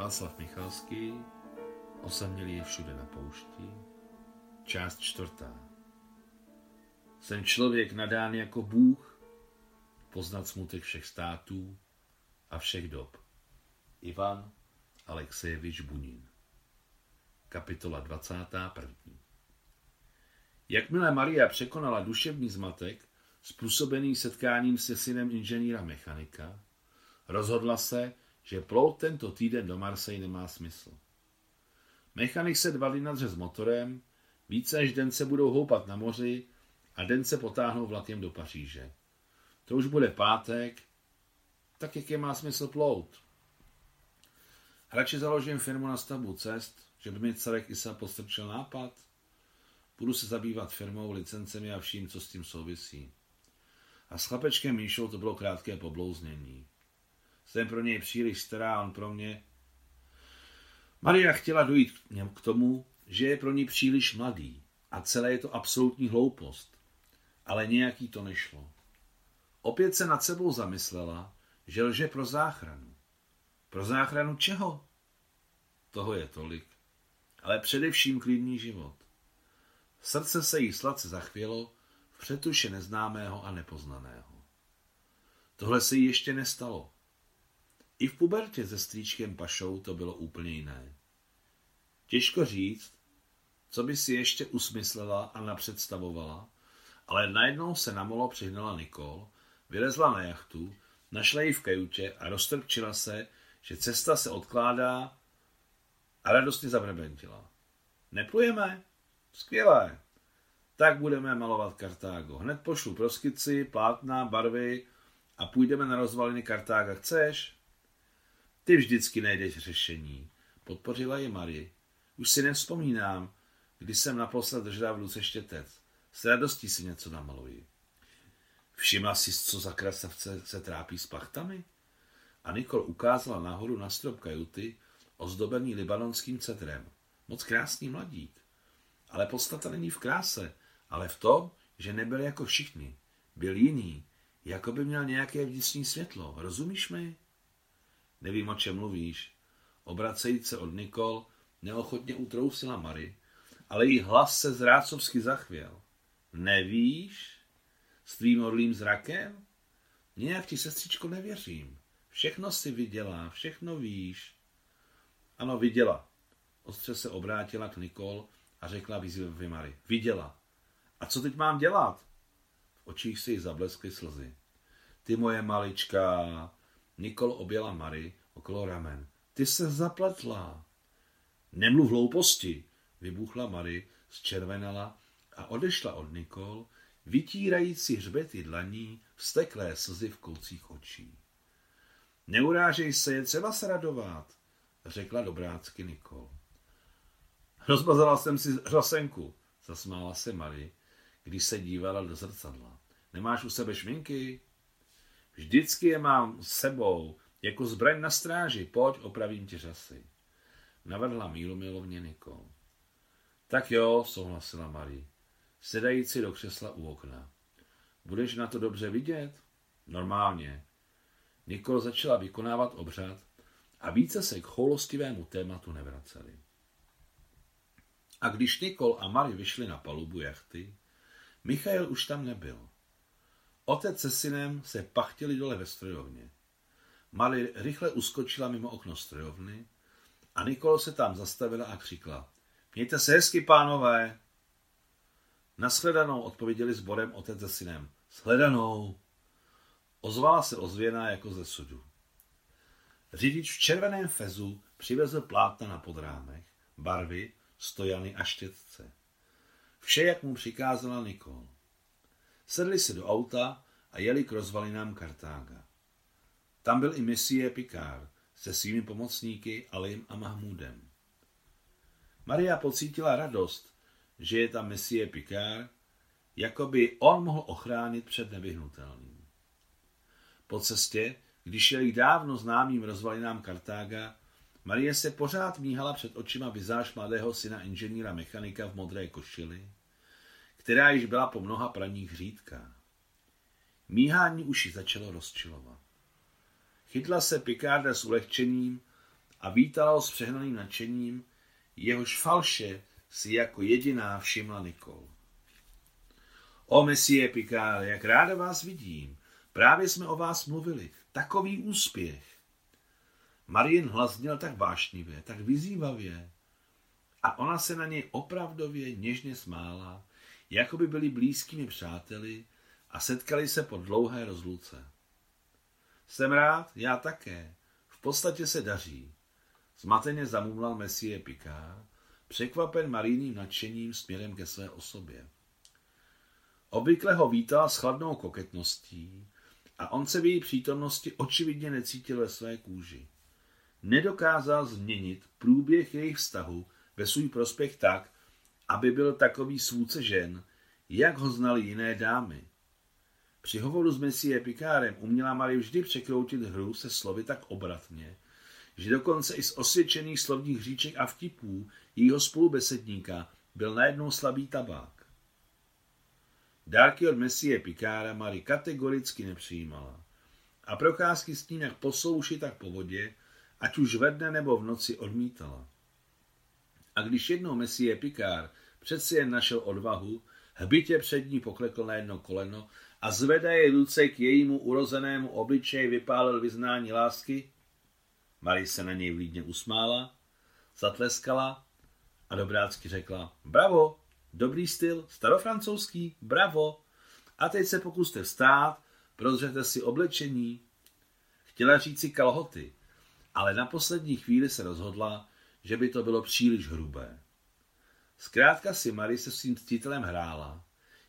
Václav Michalský, osamělý je všude na poušti, část čtvrtá. Jsem člověk nadán jako Bůh, poznat smutek všech států a všech dob. Ivan Alexejevič Bunin. Kapitola 21. Jakmile Maria překonala duševní zmatek, způsobený setkáním se synem inženýra mechanika, rozhodla se, že plout tento týden do Marseille nemá smysl. Mechanik se dva dny nadře s motorem, více než den se budou houpat na moři a den se potáhnou vlakem do Paříže. To už bude pátek, tak jak je má smysl plout? Radši založím firmu na stavbu cest, že by mi Carek Isa postrčil nápad. Budu se zabývat firmou, licencemi a vším, co s tím souvisí. A s chlapečkem Míšou to bylo krátké poblouznění. Jsem pro něj příliš stará, on pro mě. Maria chtěla dojít k tomu, že je pro ní příliš mladý a celé je to absolutní hloupost. Ale nějaký to nešlo. Opět se nad sebou zamyslela, že lže pro záchranu. Pro záchranu čeho? Toho je tolik. Ale především klidný život. Srdce se jí sladce zachvělo v přetuše neznámého a nepoznaného. Tohle se jí ještě nestalo. I v pubertě se strýčkem Pašou to bylo úplně jiné. Těžko říct, co by si ještě usmyslela a napředstavovala, ale najednou se na molo přihnala Nikol, vylezla na jachtu, našla ji v kajutě a roztrpčila se, že cesta se odkládá a radostně zabrebentila. Neplujeme? Skvělé. Tak budeme malovat Kartágo. Hned pošlu proskici, plátna, barvy a půjdeme na rozvaliny Kartága. Chceš? Ty vždycky najdeš řešení. Podpořila je Marie. Už si nevzpomínám, když jsem naposled držela v ruce štětec. S radostí si něco namaluji. Všimla si, co za krasavce se trápí s pachtami? A Nikol ukázala nahoru na strop kajuty, ozdobený libanonským cetrem. Moc krásný mladík. Ale podstata není v kráse, ale v tom, že nebyl jako všichni. Byl jiný, jako by měl nějaké vnitřní světlo. Rozumíš mi? Nevím, o čem mluvíš. Obracejíc se od Nikol, neochotně utrousila Mary, ale její hlas se zrácovsky zachvěl. Nevíš? S tvým orlým zrakem? Nějak ti, sestřičko, nevěřím. Všechno si viděla, všechno víš. Ano, viděla. Ostře se obrátila k Nikol a řekla výzvě Mary. Viděla. A co teď mám dělat? V očích si jí zableskly slzy. Ty moje malička, Nikol objela Mary okolo ramen. Ty se zapletla. Nemluv hlouposti, vybuchla Mary, zčervenala a odešla od Nikol, vytírající hřbety dlaní vsteklé slzy v koutcích očí. Neurážej se, je třeba se radovat, řekla dobrácky Nikol. Rozbazala jsem si řasenku, zasmála se Mary, když se dívala do zrcadla. Nemáš u sebe šminky? Vždycky je mám s sebou, jako zbraň na stráži, pojď, opravím ti řasy. Navrhla mílu milovně Nikol. Tak jo, souhlasila Marie, sedající do křesla u okna. Budeš na to dobře vidět? Normálně. Nikol začala vykonávat obřad a více se k choulostivému tématu nevraceli. A když Nikol a Marie vyšli na palubu jachty, Michael už tam nebyl. Otec se synem se pachtili dole ve strojovně. Mali rychle uskočila mimo okno strojovny a Nikol se tam zastavila a křikla. Mějte se hezky, pánové. Naschledanou odpověděli sborem otec se synem. Shledanou. Ozvala se ozvěná jako ze sudu. Řidič v červeném fezu přivezl plátna na podrámech, barvy, stojany a štětce. Vše, jak mu přikázala Nikol. Sedli si do auta a jeli k rozvalinám Kartága. Tam byl i misie Picard se svými pomocníky Alim a Mahmudem. Maria pocítila radost, že je tam misie Picard, jako by on mohl ochránit před nevyhnutelným. Po cestě, když jeli dávno známým rozvalinám Kartága, Marie se pořád míhala před očima vizáž mladého syna inženýra mechanika v modré košili, která již byla po mnoha praních řídká. Míhání uši začalo rozčilovat. Chytla se Picarda s ulehčením a vítala ho s přehnaným nadšením, jehož falše si jako jediná všimla Nikol. O Messie Picard, jak ráda vás vidím. Právě jsme o vás mluvili. Takový úspěch. Marien hlas tak vášnivě, tak vyzývavě. A ona se na něj opravdově něžně smála, jako by byli blízkými přáteli a setkali se po dlouhé rozluce. Jsem rád, já také. V podstatě se daří. Zmateně zamumlal Messie Picard, překvapen Marijným nadšením směrem ke své osobě. Obvykle ho vítala s chladnou koketností a on se v její přítomnosti očividně necítil ve své kůži. Nedokázal změnit průběh jejich vztahu ve svůj prospěch tak, aby byl takový svůce žen, jak ho znali jiné dámy. Při hovoru s Messie Picárem uměla Marie vždy překroutit hru se slovy tak obratně, že dokonce i z osvědčených slovních říček a vtipů jejího spolubesedníka byl najednou slabý tabák. Dárky od Messie Pikára Marie kategoricky nepřijímala a procházky s ním jak po souši, tak po vodě, ať už ve dne nebo v noci odmítala. A když jednou Messie Pikár přeci jen našel odvahu, hbitě před ní poklekl na jedno koleno a zvedaje ruce k jejímu urozenému obličeji vypálil vyznání lásky, Marie se na něj vlídně usmála, zatleskala a dobrácky řekla, bravo, dobrý styl, starofrancouzský, bravo. A teď se pokuste vstát, prozřete si oblečení. Chtěla říct si kalhoty, ale na poslední chvíli se rozhodla, že by to bylo příliš hrubé. Zkrátka si Marie se svým ctitelem hrála,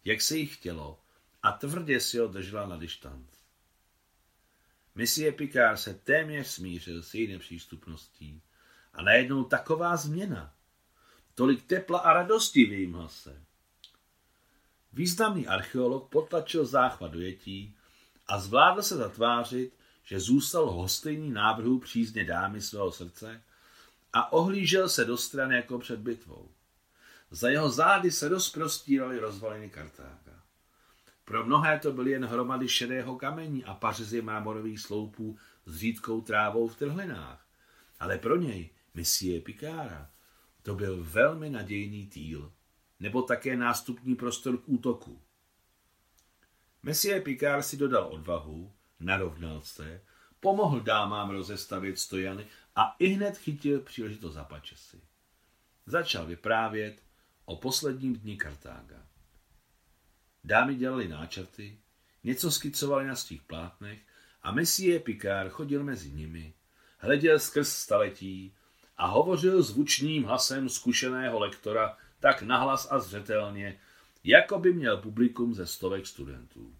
jak se jí chtělo, a tvrdě si ho držela na dištanc. Misie Picard se téměř smířil s její nepřístupností a najednou taková změna. Tolik tepla a radosti v jejím hlase. Významný archeolog potlačil záchvat dojetí a zvládl se zatvářit, že zůstal hostejný návrhu přízně dámy svého srdce a ohlížel se do strany jako před bitvou. Za jeho zády se rozprostíraly rozvaliny Kartága. Pro mnohé to byly jen hromady šedého kamení a pařezy mámorových sloupů s řídkou trávou v trhlinách. Ale pro něj, misie Pikára, to byl velmi nadějný týl, nebo také nástupní prostor k útoku. Messie Picard si dodal odvahu, narovnal se, pomohl dámám rozestavit stojany a i hned chytil příležitost za pačesy. Začal vyprávět o posledním dní Kartága. Dámy dělali náčrty, něco skicovali na svých plátnech a Messie Picard chodil mezi nimi, hleděl skrz staletí a hovořil zvučným hlasem zkušeného lektora tak nahlas a zřetelně, jako by měl publikum ze stovek studentů.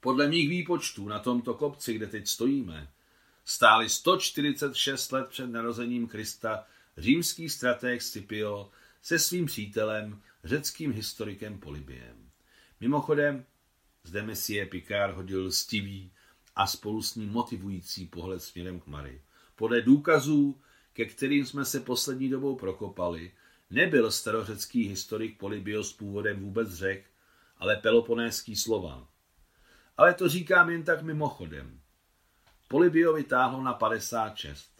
Podle mých výpočtů na tomto kopci, kde teď stojíme, stáli 146 let před narozením Krista římský stratég Scipio se svým přítelem, řeckým historikem Polybiem. Mimochodem, zde Messie Picard hodil stivý a spolu s ním motivující pohled směrem k Mary. Podle důkazů, ke kterým jsme se poslední dobou prokopali, nebyl starořecký historik Polybios původem vůbec řek, ale peloponéský slova. Ale to říkám jen tak mimochodem. Polybio vytáhlo na 56.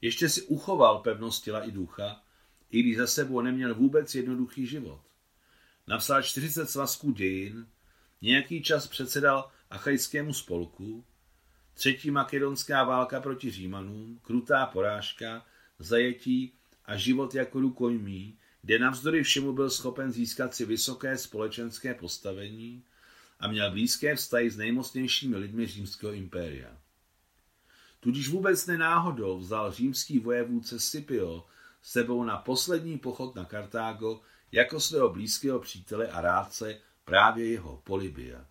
Ještě si uchoval pevnost těla i ducha, i když za sebou neměl vůbec jednoduchý život. Napsal 40 svazků dějin, nějaký čas předsedal achajskému spolku, třetí makedonská válka proti Římanům, krutá porážka, zajetí a život jako rukojmí, kde navzdory všemu byl schopen získat si vysoké společenské postavení a měl blízké vztahy s nejmocnějšími lidmi římského impéria. Tudíž vůbec nenáhodou vzal římský vojevůdce Scipio sebou na poslední pochod na Kartágo jako svého blízkého přítele a rádce právě jeho Polybia.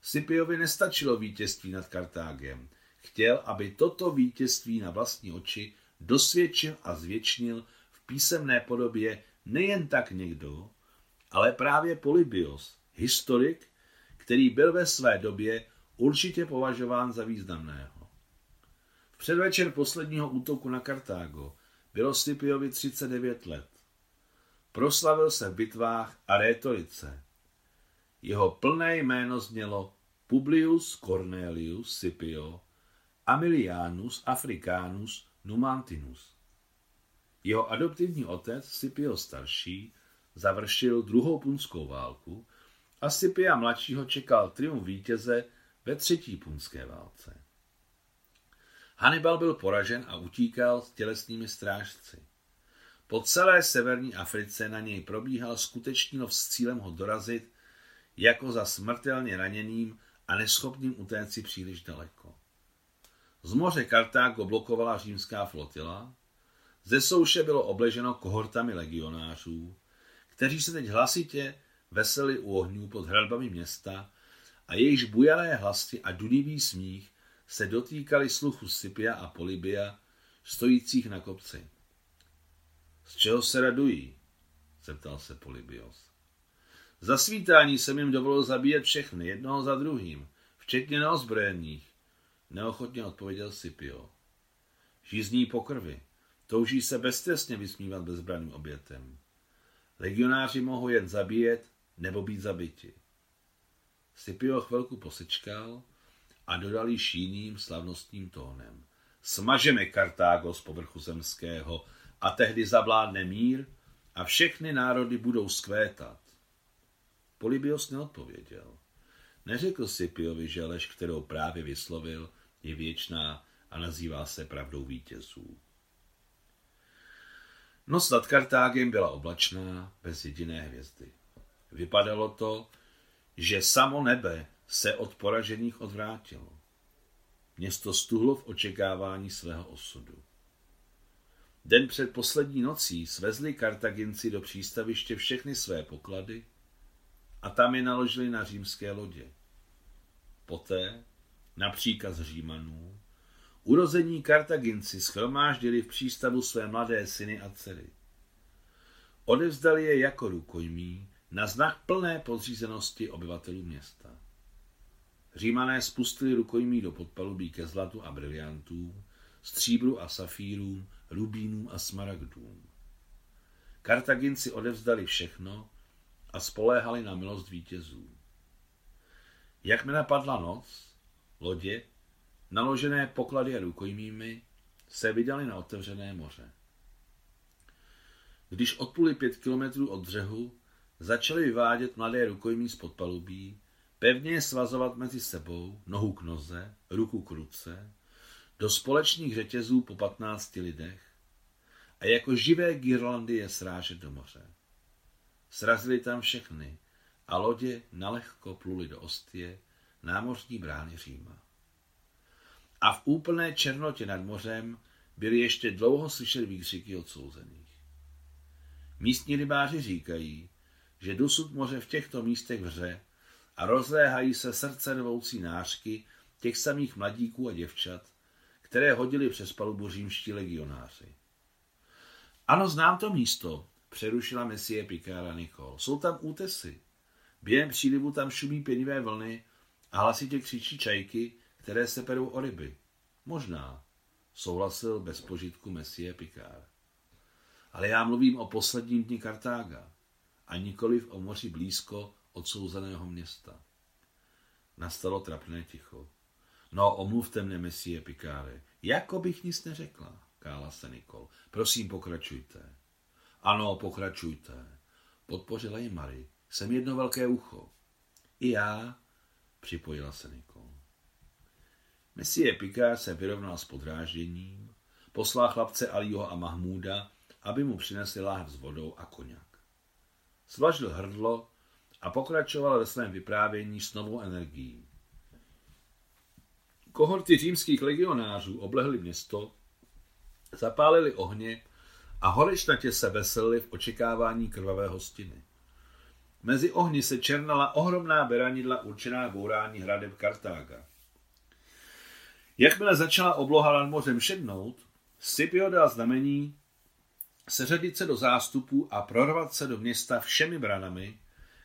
Scipiovi nestačilo vítězství nad Kartágem. Chtěl, aby toto vítězství na vlastní oči dosvědčil a zvětšnil v písemné podobě nejen tak někdo, ale právě Polybios, historik, který byl ve své době určitě považován za významného. V předvečer posledního útoku na Kartágo bylo Scipiovi 39 let. Proslavil se v bitvách a rétorice. Jeho plné jméno znělo Publius Cornelius Scipio Amilianus Africanus Numantinus. Jeho adoptivní otec Scipio starší završil druhou punskou válku a Scipia mladšího čekal triumf vítěze ve třetí punské válce. Hannibal byl poražen a utíkal s tělesnými strážci. Po celé severní Africe na něj probíhal skutečný lov s cílem ho dorazit jako za smrtelně raněným a neschopným utéct příliš daleko. Z moře Kartágo blokovala římská flotila, ze souše bylo obleženo kohortami legionářů, kteří se teď hlasitě veseli u ohňů pod hradbami města a jejichž bujalé hlasy a dunivý smích se dotýkali sluchu Scipia a Polybia, stojících na kopci. Z čeho se radují? zeptal se Polybios. Za svítání jsem jim dovolil zabíjet všechny, jednoho za druhým, včetně neozbrojených, neochotně odpověděl Scipio. Žízní po krvi, touží se beztrestně vysmívat bezbraným obětem. Legionáři mohou jen zabíjet nebo být zabiti. Scipio chvilku posečkal a dodal již jiným slavnostním tónem. Smažeme Kartágo z povrchu zemského a tehdy zavládne mír a všechny národy budou skvétat. Polybios neodpověděl. Neřekl Scipiovi, že lež, kterou právě vyslovil, je věčná a nazývá se pravdou vítězů. Noc nad Kartágem byla oblačná, bez jediné hvězdy. Vypadalo to, že samo nebe se od poražených odvrátilo. Město stuhlo v očekávání svého osudu. Den před poslední nocí svezli Kartaginci do přístaviště všechny své poklady a tam je naložili na římské lodě. Poté, na příkaz Římanů, urození Kartaginci schromáždili v přístavu své mladé syny a dcery. Odevzdali je jako rukojmí na znak plné podřízenosti obyvatelů města. Římané spustili rukojmí do podpalubí ke zlatu a briliantům, stříbru a safírům, rubínům a smaragdům. Kartaginci odevzdali všechno a spoléhali na milost vítězů. Jak mi napadla noc, lodě, naložené poklady a rukojmími, se vydali na otevřené moře. Když odpluli pět kilometrů od břehu, začali vyvádět mladé rukojmí z podpalubí, pevně je svazovat mezi sebou, nohu k noze, ruku k ruce, do společných řetězů po patnácti lidech a jako živé girlandy je srážet do moře. Srazili tam všechny a lodě nalehko pluli do Ostie, námořní brány Říma. A v úplné černotě nad mořem byly ještě dlouho slyšet výkřiky odsouzených. Místní rybáři říkají, že dosud moře v těchto místech vře a rozléhají se srdce rvoucí nářky těch samých mladíků a děvčat, které hodili přes palubu římští legionáři. Ano, znám to místo, přerušila mesie Picara Nikol. Jsou tam útesy. Během přílivu tam šumí pěnivé vlny a hlasitě křičí čajky, které se perou o ryby. Možná, souhlasil bez požitku mesie Picard. Ale já mluvím o posledním dni Kartága a nikoliv o moři blízko odsouzeného města. Nastalo trapné ticho. No, omluvte mne, mesie Pikáre. Jako bych nic neřekla, kála se Nikol. Prosím, pokračujte. Ano, pokračujte. Podpořila ji Mary. Jsem jedno velké ucho. I já, připojila se Nikol. Messie Picard se vyrovnal s podrážděním, poslal chlapce Alího a Mahmúda, aby mu přinesli láhev s vodou a koněk. Svlažil hrdlo a pokračoval ve svém vyprávění s novou energií. Kohorty římských legionářů oblehly město, zapálili ohně a horečnatě se veselili v očekávání krvavé hostiny. Mezi ohni se černala ohromná beranidla určená bourání hradeb Kartága. Jakmile začala obloha nad mořem šednout, Scipio dal znamení seřadit se do zástupů a prorvat se do města všemi branami,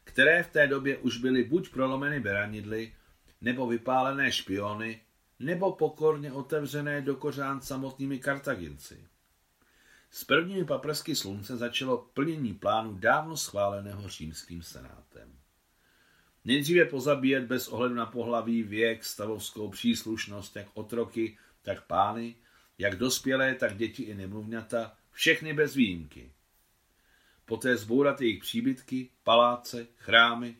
které v té době už byly buď prolomeny beranidly, nebo vypálené špiony, nebo pokorně otevřené do kořán samotnými Kartaginci. S prvními paprsky slunce začalo plnění plánu dávno schváleného římským senátem. Nejdříve pozabíjet bez ohledu na pohlaví, věk, stavovskou příslušnost, jak otroky, tak pány, jak dospělé, tak děti i nemluvňata, všechny bez výjimky. Poté zbourat jejich příbytky, paláce, chrámy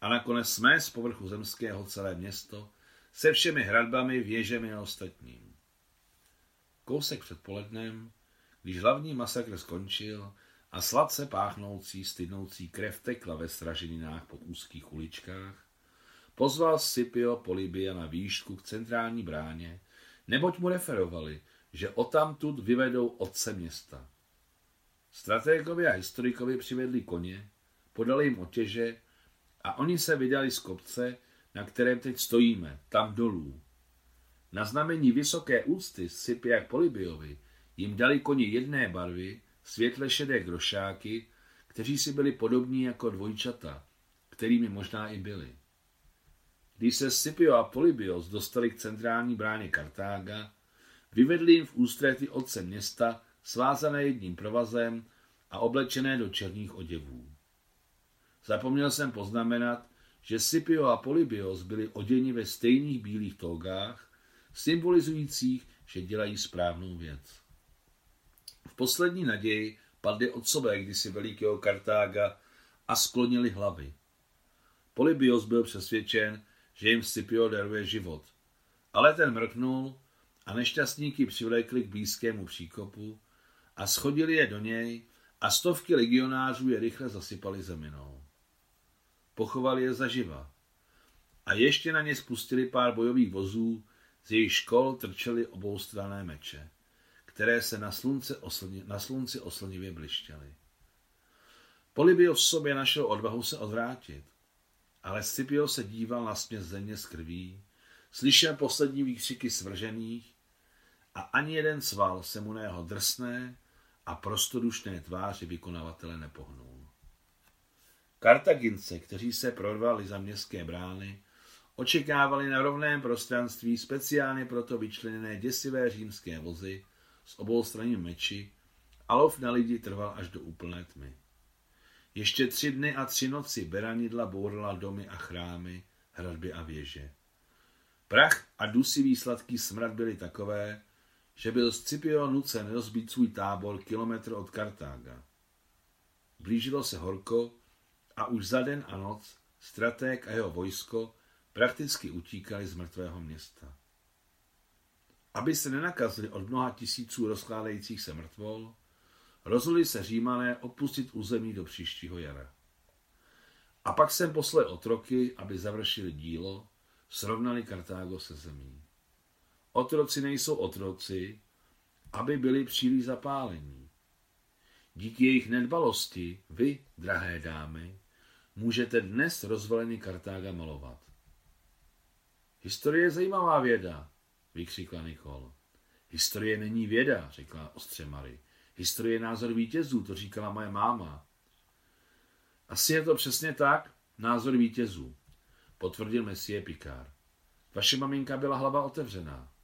a nakonec jsme z povrchu zemského celé město se všemi hradbami, věžemi a ostatním. Kousek před polednem, když hlavní masakr skončil a sladce páchnoucí, stydnoucí krev tekla ve straženinách po úzkých uličkách, pozval Scipio Polibia na výšku k centrální bráně, neboť mu referovali, že otamtud vyvedou otce města. Stratégovi a historikovi přivedli koně, podali jim otěže a oni se vydali z kopce, na kterém teď stojíme, tam dolů. Na znamení vysoké úcty Scipia k Polibiovi jim dali koni jedné barvy, světle šedé grošáky, kteří si byli podobní jako dvojčata, kterými možná i byli. Když se Scipio a Polybios dostali k centrální bráně Kartága, vyvedli jim v ústréty otce města, svázané jedním provazem a oblečené do černých oděvů. Zapomněl jsem poznamenat, že Scipio a Polybios byli oděni ve stejných bílých togách, symbolizujících, že dělají správnou věc. V poslední naději padli otcové kdysi velikého Kartága a sklonili hlavy. Polybios byl přesvědčen, že jim Scipio daruje život. Ale ten mrknul a nešťastníky přivlékli k blízkému příkopu a schodili je do něj a stovky legionářů je rychle zasypali zeminou. Pochovali je zaživa. A ještě na ně spustili pár bojových vozů, z jejich škol trčely oboustranné meče, které se na, slunce oslni, na slunci oslnivě blištěly. Polibio v sobě našel odvahu se odvrátit. Ale Scipio se díval na směs země z krví, slyšel poslední výkřiky svržených a ani jeden sval se mu na jeho drsné a prostodušné tváři vykonavatele nepohnul. Kartagince, kteří se prorvali za městské brány, očekávali na rovném prostranství speciálně proto vyčleněné děsivé římské vozy s obou straní meči a lov na lidi trval až do úplné tmy. Ještě tři dny a tři noci beranidla bourala domy a chrámy, hradby a věže. Prach a dusivý sladký smrad byly takové, že byl Scipio nucen rozbít svůj tábor kilometr od Kartága. Blížilo se horko a už za den a noc stratég a jeho vojsko prakticky utíkali z mrtvého města. Aby se nenakazili od mnoha tisíců rozkládajících se mrtvol, Rozhodli se římané opustit území do příštího jara. A pak jsem poslal otroky, aby završili dílo, srovnali Kartágo se zemí. Otroci nejsou otroci, aby byli příliš zapálení. Díky jejich nedbalosti vy, drahé dámy, můžete dnes rozvalený Kartága malovat. Historie je zajímavá věda, vykřikla Nikol. Historie není věda, řekla ostře Marie. Historie je názor vítězů, to říkala moje máma. Asi je to přesně tak, názor vítězů, potvrdil Messie Picard. Vaše maminka byla hlava otevřená.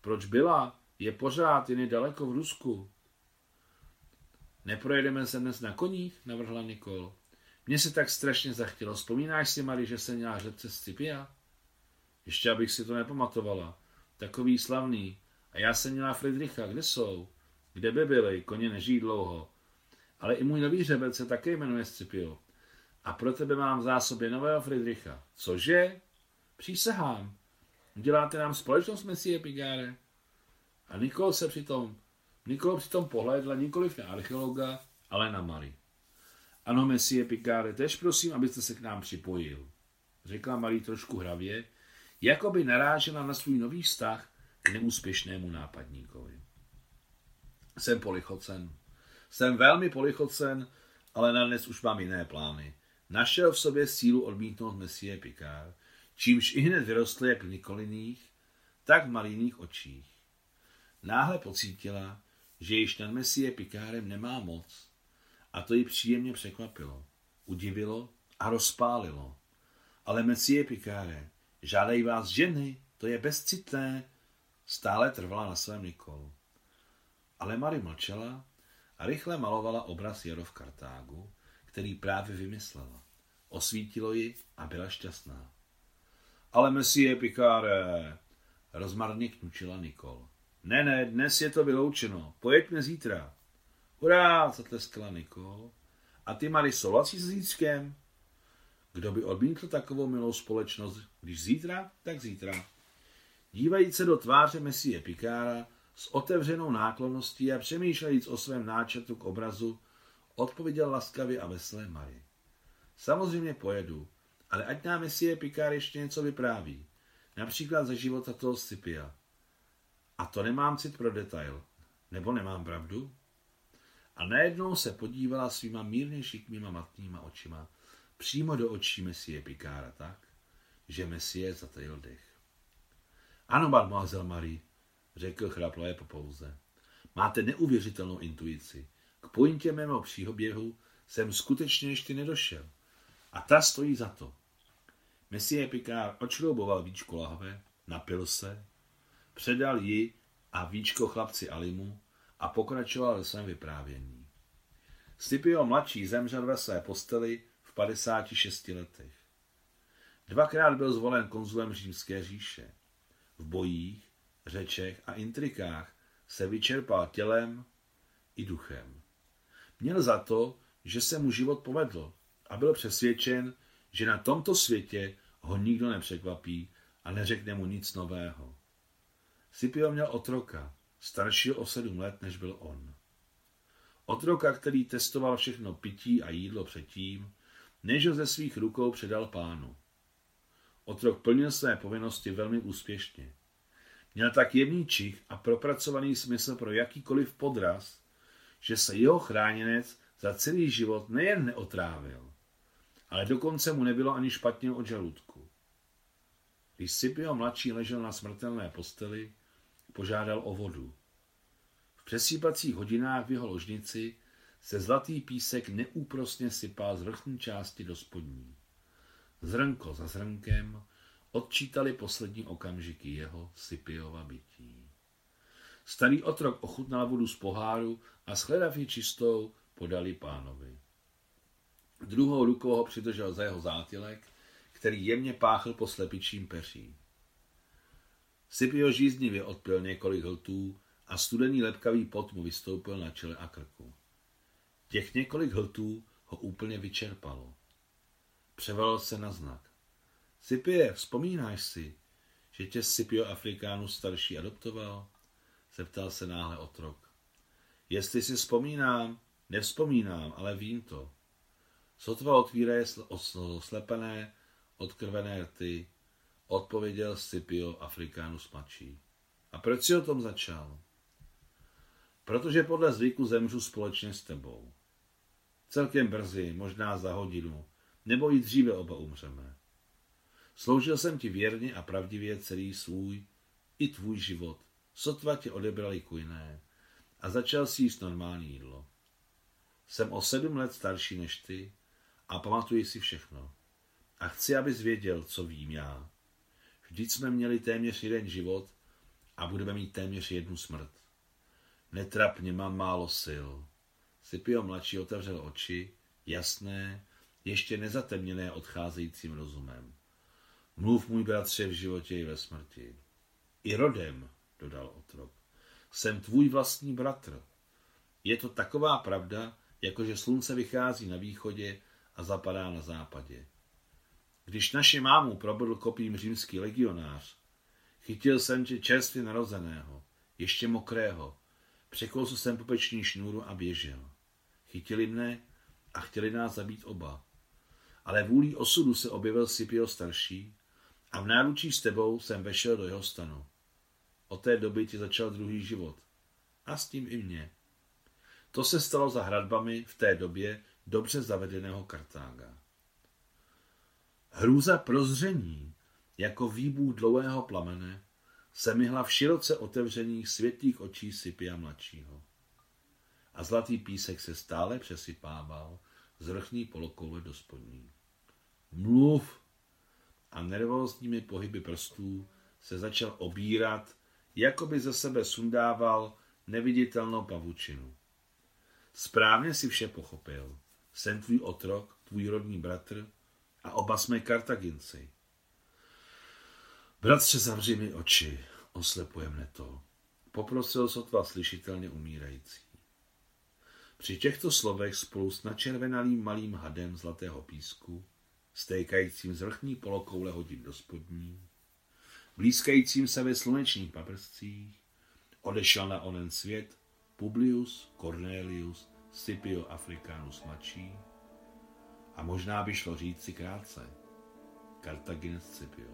Proč byla? Je pořád, jen je daleko v Rusku. Neprojedeme se dnes na koních, navrhla Nikol. Mně se tak strašně zachtělo. Vzpomínáš si, Mari, že se měla řece Scipia? Ještě abych si to nepamatovala. Takový slavný. A já jsem měla Friedricha, kde jsou? Kde by byli, koně nežijí dlouho. Ale i můj nový řebec se také jmenuje Scipio. A pro tebe mám v zásobě nového Friedricha. Cože? Přísahám. Uděláte nám společnost, Messie Pigare? A Nikol se přitom, Nikol přitom pohlédla nikoliv na archeologa, ale na Mari. Ano, Messie Picare, tež prosím, abyste se k nám připojil, řekla Marie trošku hravě, jako by narážela na svůj nový vztah k neúspěšnému nápadníkovi. Jsem polichocen. Jsem velmi polichocen, ale na dnes už mám jiné plány. Našel v sobě sílu odmítnout Messie Picard, čímž i hned vyrostl jak v Nikoliných, tak v Marijných očích. Náhle pocítila, že již nad Messie Picardem nemá moc a to ji příjemně překvapilo, udivilo a rozpálilo. Ale Messie Picard, žádají vás ženy, to je bezcitné, stále trvala na svém Nikolu. Ale Mary mlčela a rychle malovala obraz Jaro v Kartágu, který právě vymyslela. Osvítilo ji a byla šťastná. Ale Messie Picare, rozmarně knučila Nikol. Ne, ne, dnes je to vyloučeno. Pojeďme zítra. Hurá, zatleskala Nikol. A ty, Mary, souhlasí s zítřkem? Kdo by odmítl takovou milou společnost, když zítra, tak zítra. Dívajíc se do tváře Messie Pikára s otevřenou náklonností a přemýšlejíc o svém náčetu k obrazu, odpověděl laskavě a veselé Mary. Samozřejmě pojedu, ale ať nám Messie Pikár ještě něco vypráví. Například ze života toho Scipia. A to nemám cit pro detail. Nebo nemám pravdu? A najednou se podívala svýma mírně šikmýma matnýma očima přímo do očí Messie Pikára tak, že Messie zatajil dech. Ano, mademoiselle Marie, řekl chraplé po pouze. Máte neuvěřitelnou intuici. K pointě mého příhoběhu jsem skutečně ještě nedošel. A ta stojí za to. Messie Picard očrouboval víčko lahve, napil se, předal ji a víčko chlapci Alimu a pokračoval ve svém vyprávění. Scipio mladší zemřel ve své posteli v 56 letech. Dvakrát byl zvolen konzulem římské říše. V bojích, řečech a intrikách se vyčerpal tělem i duchem. Měl za to, že se mu život povedl a byl přesvědčen, že na tomto světě ho nikdo nepřekvapí a neřekne mu nic nového. Scipio měl otroka, staršího o sedm let, než byl on. Otroka, který testoval všechno pití a jídlo předtím, než ho ze svých rukou předal pánu. Otrok plnil své povinnosti velmi úspěšně. Měl tak jemný čich a propracovaný smysl pro jakýkoliv podraz, že se jeho chráněnec za celý život nejen neotrávil, ale dokonce mu nebylo ani špatně od žaludku. Když Scipio mladší ležel na smrtelné posteli, požádal o vodu. V přesýpacích hodinách v jeho ložnici se zlatý písek neúprosně sypal z vrchní části do spodní. Zrnko za zrnkem odčítali poslední okamžiky jeho Sipiova bytí. Starý otrok ochutnal vodu z poháru a shledav ji čistou podali pánovi. Druhou rukou ho přidržel za jeho zátilek, který jemně páchl po slepičím peří. Sipio žíznivě odpil několik hltů a studený lepkavý pot mu vystoupil na čele a krku. Těch několik hltů ho úplně vyčerpalo. Převalil se na znak. Sipie, vzpomínáš si, že tě Sipio Afrikánu starší adoptoval? Zeptal se náhle otrok. Jestli si vzpomínám, nevzpomínám, ale vím to. Sotva otvíraje slepené, odkrvené rty, odpověděl Scipio Afrikánus mladší. A proč si o tom začal? Protože podle zvyku zemřu společně s tebou. Celkem brzy, možná za hodinu, nebo i dříve oba umřeme. Sloužil jsem ti věrně a pravdivě celý svůj i tvůj život. Sotva tě odebrali kujné a začal si jíst normální jídlo. Jsem o sedm let starší než ty a pamatuji si všechno. A chci, abys věděl, co vím já. Vždyť jsme měli téměř jeden život a budeme mít téměř jednu smrt. Netrapně, mám málo sil. Scipio mladší otevřel oči, jasné, ještě nezatemněné odcházejícím rozumem. Mluv, můj bratře, v životě i ve smrti. I rodem, dodal otrok. Jsem tvůj vlastní bratr. Je to taková pravda, jakože slunce vychází na východě a zapadá na západě. Když naši mámu probudl kopím římský legionář, chytil jsem tě čerstvě narozeného, ještě mokrého, překousl jsem popeční šňůru a běžel. Chytili mne a chtěli nás zabít oba. Ale vůlí osudu se objevil Scipio starší a v náručí s tebou jsem vešel do jeho stanu. Od té doby ti začal druhý život. A s tím i mě. To se stalo za hradbami v té době dobře zavedeného Kartága. Hrůza prozření, jako výbuch dlouhého plamene, se myhla v široce otevřených světlých očí Sipia mladšího. A zlatý písek se stále přesypával z vrchní polokoule do spodní. Mluv! A nervózními pohyby prstů se začal obírat, jako by ze sebe sundával neviditelnou pavučinu. Správně si vše pochopil. Jsem tvůj otrok, tvůj rodný bratr a oba jsme kartaginci. Bratře, zavři mi oči, oslepuje mne to. poprosil sotva slyšitelně umírající. Při těchto slovech spolu s načervenalým malým hadem zlatého písku, stékajícím z vrchní polokoule hodin do spodní, blízkajícím se ve slunečních paprscích, odešel na onen svět Publius Cornelius Scipio Africanus mladší a možná by šlo říct si krátce Cartagines Scipio.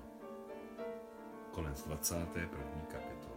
Konec 21. kapitoly.